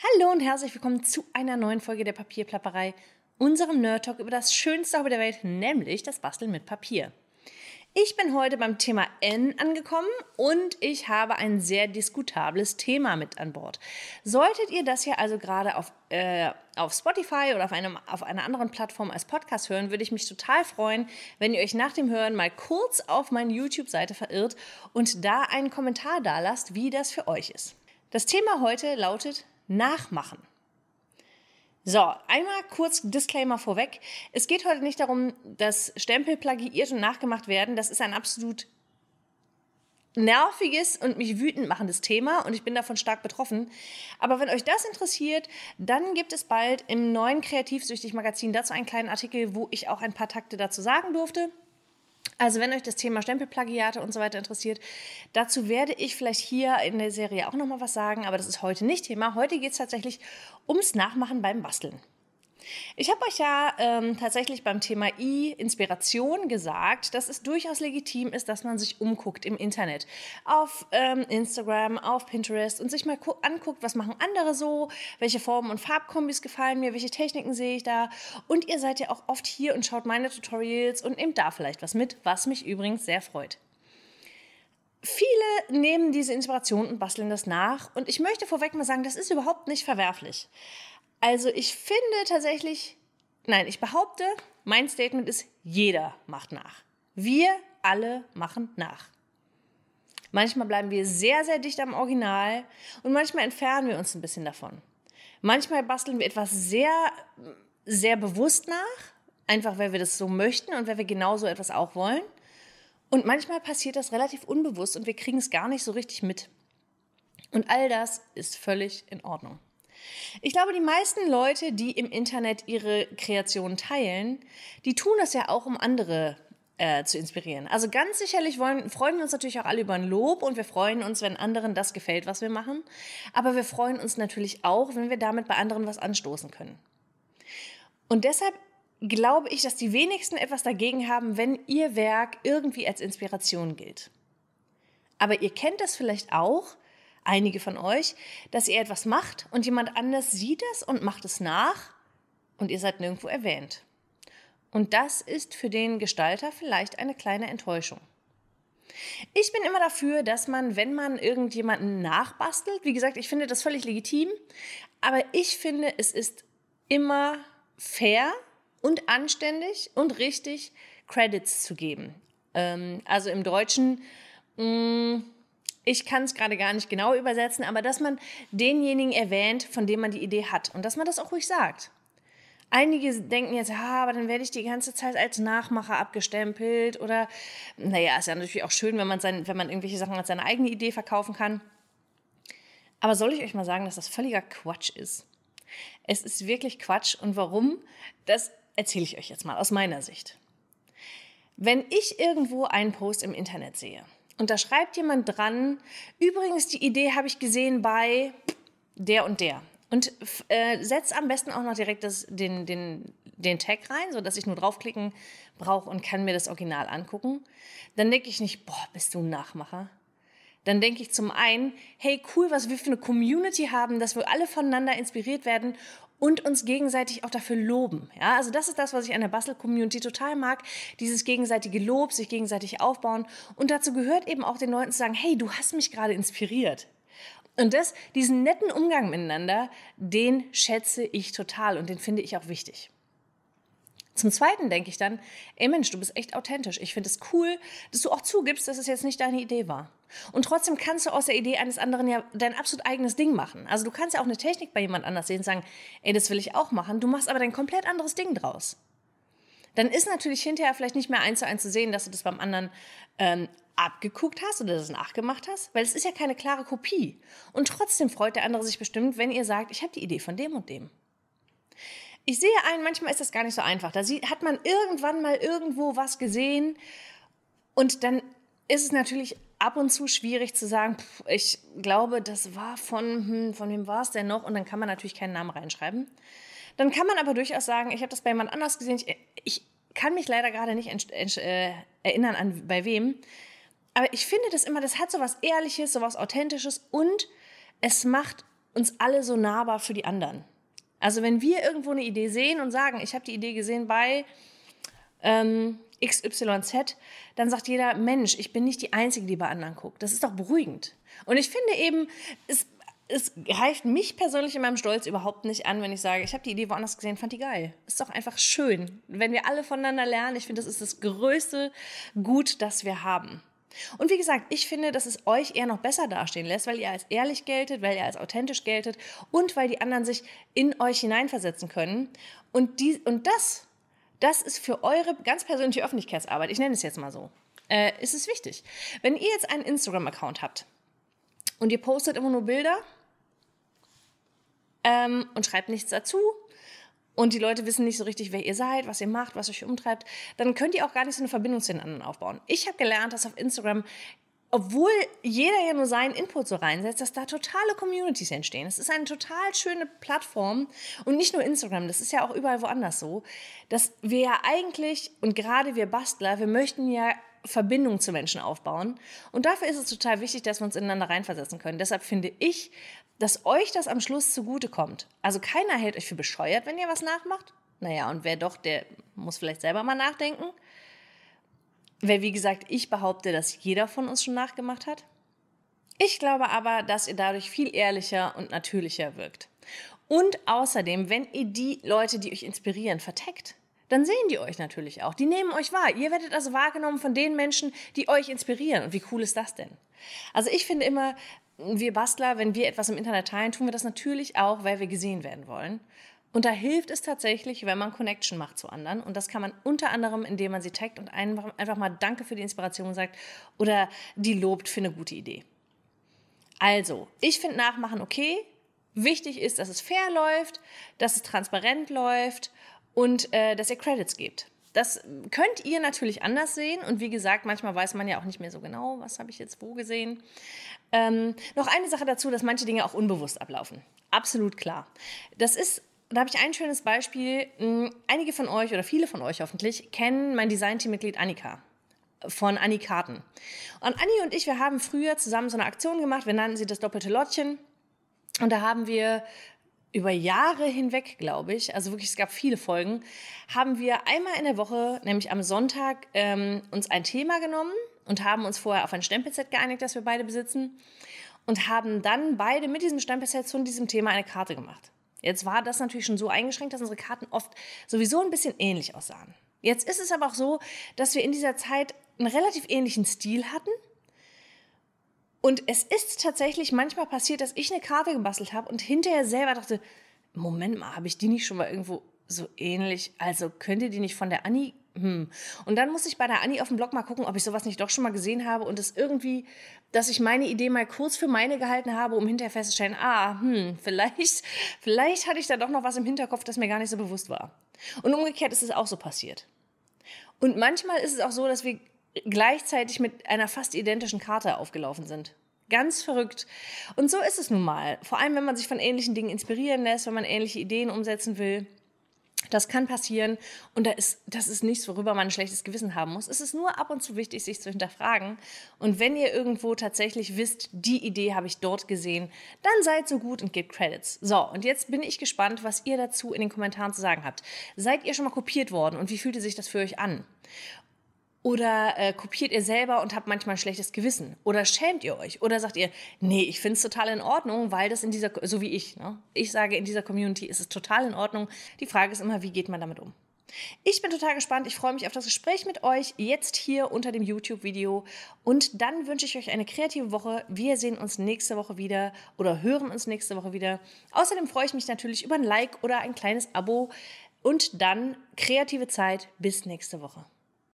Hallo und herzlich willkommen zu einer neuen Folge der Papierplapperei, unserem Nerd Talk über das schönste Hobby der Welt, nämlich das Basteln mit Papier. Ich bin heute beim Thema N angekommen und ich habe ein sehr diskutables Thema mit an Bord. Solltet ihr das hier also gerade auf, äh, auf Spotify oder auf, einem, auf einer anderen Plattform als Podcast hören, würde ich mich total freuen, wenn ihr euch nach dem Hören mal kurz auf meine YouTube-Seite verirrt und da einen Kommentar da lasst, wie das für euch ist. Das Thema heute lautet nachmachen. So, einmal kurz Disclaimer vorweg. Es geht heute nicht darum, dass Stempel plagiiert und nachgemacht werden. Das ist ein absolut nerviges und mich wütend machendes Thema und ich bin davon stark betroffen. Aber wenn euch das interessiert, dann gibt es bald im neuen Kreativsüchtig Magazin dazu einen kleinen Artikel, wo ich auch ein paar Takte dazu sagen durfte. Also wenn euch das Thema Stempelplagiate und so weiter interessiert, dazu werde ich vielleicht hier in der Serie auch nochmal was sagen, aber das ist heute nicht Thema. Heute geht es tatsächlich ums Nachmachen beim Basteln. Ich habe euch ja ähm, tatsächlich beim Thema I, Inspiration, gesagt, dass es durchaus legitim ist, dass man sich umguckt im Internet. Auf ähm, Instagram, auf Pinterest und sich mal anguckt, was machen andere so, welche Formen und Farbkombis gefallen mir, welche Techniken sehe ich da. Und ihr seid ja auch oft hier und schaut meine Tutorials und nehmt da vielleicht was mit, was mich übrigens sehr freut. Viele nehmen diese Inspiration und basteln das nach. Und ich möchte vorweg mal sagen, das ist überhaupt nicht verwerflich. Also ich finde tatsächlich, nein, ich behaupte, mein Statement ist, jeder macht nach. Wir alle machen nach. Manchmal bleiben wir sehr, sehr dicht am Original und manchmal entfernen wir uns ein bisschen davon. Manchmal basteln wir etwas sehr, sehr bewusst nach, einfach weil wir das so möchten und weil wir genau so etwas auch wollen. Und manchmal passiert das relativ unbewusst und wir kriegen es gar nicht so richtig mit. Und all das ist völlig in Ordnung. Ich glaube, die meisten Leute, die im Internet ihre Kreationen teilen, die tun das ja auch, um andere äh, zu inspirieren. Also ganz sicherlich wollen, freuen wir uns natürlich auch alle über ein Lob und wir freuen uns, wenn anderen das gefällt, was wir machen. Aber wir freuen uns natürlich auch, wenn wir damit bei anderen was anstoßen können. Und deshalb glaube ich, dass die wenigsten etwas dagegen haben, wenn ihr Werk irgendwie als Inspiration gilt. Aber ihr kennt das vielleicht auch, einige von euch, dass ihr etwas macht und jemand anders sieht es und macht es nach und ihr seid nirgendwo erwähnt. Und das ist für den Gestalter vielleicht eine kleine Enttäuschung. Ich bin immer dafür, dass man, wenn man irgendjemanden nachbastelt, wie gesagt, ich finde das völlig legitim, aber ich finde, es ist immer fair und anständig und richtig, Credits zu geben. Ähm, also im Deutschen, mm, ich kann es gerade gar nicht genau übersetzen, aber dass man denjenigen erwähnt, von dem man die Idee hat und dass man das auch ruhig sagt. Einige denken jetzt, ah, aber dann werde ich die ganze Zeit als Nachmacher abgestempelt oder, naja, ist ja natürlich auch schön, wenn man, sein, wenn man irgendwelche Sachen als seine eigene Idee verkaufen kann. Aber soll ich euch mal sagen, dass das völliger Quatsch ist? Es ist wirklich Quatsch und warum, das erzähle ich euch jetzt mal aus meiner Sicht. Wenn ich irgendwo einen Post im Internet sehe und da schreibt jemand dran, übrigens, die Idee habe ich gesehen bei der und der. Und äh, setzt am besten auch noch direkt das, den, den, den Tag rein, sodass ich nur draufklicken brauche und kann mir das Original angucken. Dann denke ich nicht, boah, bist du ein Nachmacher. Dann denke ich zum einen, hey, cool, was wir für eine Community haben, dass wir alle voneinander inspiriert werden und uns gegenseitig auch dafür loben. Ja, also das ist das, was ich an der Bastel-Community total mag. Dieses gegenseitige Lob, sich gegenseitig aufbauen. Und dazu gehört eben auch den Leuten zu sagen, hey, du hast mich gerade inspiriert. Und das, diesen netten Umgang miteinander, den schätze ich total und den finde ich auch wichtig. Zum Zweiten denke ich dann, ey Mensch, du bist echt authentisch. Ich finde es cool, dass du auch zugibst, dass es jetzt nicht deine Idee war. Und trotzdem kannst du aus der Idee eines anderen ja dein absolut eigenes Ding machen. Also du kannst ja auch eine Technik bei jemand anders sehen und sagen, ey, das will ich auch machen. Du machst aber dein komplett anderes Ding draus. Dann ist natürlich hinterher vielleicht nicht mehr eins zu eins zu sehen, dass du das beim anderen ähm, abgeguckt hast oder das nachgemacht hast, weil es ist ja keine klare Kopie. Und trotzdem freut der andere sich bestimmt, wenn ihr sagt, ich habe die Idee von dem und dem. Ich sehe ein, manchmal ist das gar nicht so einfach. Da hat man irgendwann mal irgendwo was gesehen und dann ist es natürlich ab und zu schwierig zu sagen, pff, ich glaube, das war von, hm, von wem war es denn noch? Und dann kann man natürlich keinen Namen reinschreiben. Dann kann man aber durchaus sagen, ich habe das bei jemand anders gesehen. Ich, ich kann mich leider gerade nicht äh, erinnern an bei wem. Aber ich finde das immer, das hat so was Ehrliches, so was Authentisches und es macht uns alle so nahbar für die anderen. Also wenn wir irgendwo eine Idee sehen und sagen, ich habe die Idee gesehen bei ähm, XYZ, dann sagt jeder, Mensch, ich bin nicht die Einzige, die bei anderen guckt. Das ist doch beruhigend. Und ich finde eben, es, es greift mich persönlich in meinem Stolz überhaupt nicht an, wenn ich sage, ich habe die Idee woanders gesehen, fand die geil. Ist doch einfach schön, wenn wir alle voneinander lernen. Ich finde, das ist das größte Gut, das wir haben. Und wie gesagt, ich finde, dass es euch eher noch besser dastehen lässt, weil ihr als ehrlich geltet, weil ihr als authentisch geltet und weil die anderen sich in euch hineinversetzen können. Und, die, und das, das ist für eure ganz persönliche Öffentlichkeitsarbeit, ich nenne es jetzt mal so, äh, ist es wichtig. Wenn ihr jetzt einen Instagram-Account habt und ihr postet immer nur Bilder ähm, und schreibt nichts dazu, und die Leute wissen nicht so richtig, wer ihr seid, was ihr macht, was euch umtreibt, dann könnt ihr auch gar nicht so eine Verbindung zu den anderen aufbauen. Ich habe gelernt, dass auf Instagram obwohl jeder ja nur seinen Input so reinsetzt, dass da totale Communities entstehen. Es ist eine total schöne Plattform und nicht nur Instagram, das ist ja auch überall woanders so, dass wir ja eigentlich und gerade wir Bastler, wir möchten ja Verbindungen zu Menschen aufbauen und dafür ist es total wichtig, dass wir uns ineinander reinversetzen können. Deshalb finde ich, dass euch das am Schluss zugute kommt. Also keiner hält euch für bescheuert, wenn ihr was nachmacht. Naja, und wer doch, der muss vielleicht selber mal nachdenken. Weil, wie gesagt, ich behaupte, dass jeder von uns schon nachgemacht hat. Ich glaube aber, dass ihr dadurch viel ehrlicher und natürlicher wirkt. Und außerdem, wenn ihr die Leute, die euch inspirieren, verteckt, dann sehen die euch natürlich auch. Die nehmen euch wahr. Ihr werdet also wahrgenommen von den Menschen, die euch inspirieren. Und wie cool ist das denn? Also ich finde immer, wir Bastler, wenn wir etwas im Internet teilen, tun wir das natürlich auch, weil wir gesehen werden wollen. Und da hilft es tatsächlich, wenn man Connection macht zu anderen. Und das kann man unter anderem, indem man sie taggt und einfach, mal Danke für die Inspiration sagt oder die lobt für eine gute Idee. Also, ich finde Nachmachen okay. Wichtig ist, dass es fair läuft, dass es transparent läuft und äh, dass ihr Credits gebt. Das könnt ihr natürlich anders sehen. Und wie gesagt, manchmal weiß man ja auch nicht mehr so genau, was habe ich jetzt wo gesehen. Ähm, noch eine Sache dazu, dass manche Dinge auch unbewusst ablaufen. Absolut klar. Das ist, da habe ich ein schönes Beispiel. Hm, einige von euch oder viele von euch hoffentlich kennen mein Designteammitglied Annika von Annie Karten. Und Annie und ich, wir haben früher zusammen so eine Aktion gemacht. Wir nannten sie das doppelte Lottchen. Und da haben wir über Jahre hinweg, glaube ich, also wirklich, es gab viele Folgen, haben wir einmal in der Woche, nämlich am Sonntag, ähm, uns ein Thema genommen und haben uns vorher auf ein Stempelset geeinigt, das wir beide besitzen und haben dann beide mit diesem Stempelset zu diesem Thema eine Karte gemacht. Jetzt war das natürlich schon so eingeschränkt, dass unsere Karten oft sowieso ein bisschen ähnlich aussahen. Jetzt ist es aber auch so, dass wir in dieser Zeit einen relativ ähnlichen Stil hatten und es ist tatsächlich manchmal passiert, dass ich eine Karte gebastelt habe und hinterher selber dachte, Moment mal, habe ich die nicht schon mal irgendwo so ähnlich? Also könnt ihr die nicht von der Anni? Hm. Und dann muss ich bei der Anni auf dem Blog mal gucken, ob ich sowas nicht doch schon mal gesehen habe und es irgendwie, dass ich meine Idee mal kurz für meine gehalten habe, um hinterher festzustellen, ah, hm, vielleicht, vielleicht hatte ich da doch noch was im Hinterkopf, das mir gar nicht so bewusst war. Und umgekehrt ist es auch so passiert. Und manchmal ist es auch so, dass wir gleichzeitig mit einer fast identischen Karte aufgelaufen sind. Ganz verrückt. Und so ist es nun mal. Vor allem, wenn man sich von ähnlichen Dingen inspirieren lässt, wenn man ähnliche Ideen umsetzen will. Das kann passieren und da ist, das ist nichts, worüber man ein schlechtes Gewissen haben muss. Es ist nur ab und zu wichtig, sich zu hinterfragen. Und wenn ihr irgendwo tatsächlich wisst, die Idee habe ich dort gesehen, dann seid so gut und gebt Credits. So, und jetzt bin ich gespannt, was ihr dazu in den Kommentaren zu sagen habt. Seid ihr schon mal kopiert worden und wie fühlte sich das für euch an? Oder äh, kopiert ihr selber und habt manchmal ein schlechtes Gewissen? Oder schämt ihr euch? Oder sagt ihr, nee, ich finde es total in Ordnung, weil das in dieser, so wie ich, ne? ich sage, in dieser Community ist es total in Ordnung. Die Frage ist immer, wie geht man damit um? Ich bin total gespannt. Ich freue mich auf das Gespräch mit euch jetzt hier unter dem YouTube-Video. Und dann wünsche ich euch eine kreative Woche. Wir sehen uns nächste Woche wieder oder hören uns nächste Woche wieder. Außerdem freue ich mich natürlich über ein Like oder ein kleines Abo. Und dann kreative Zeit. Bis nächste Woche.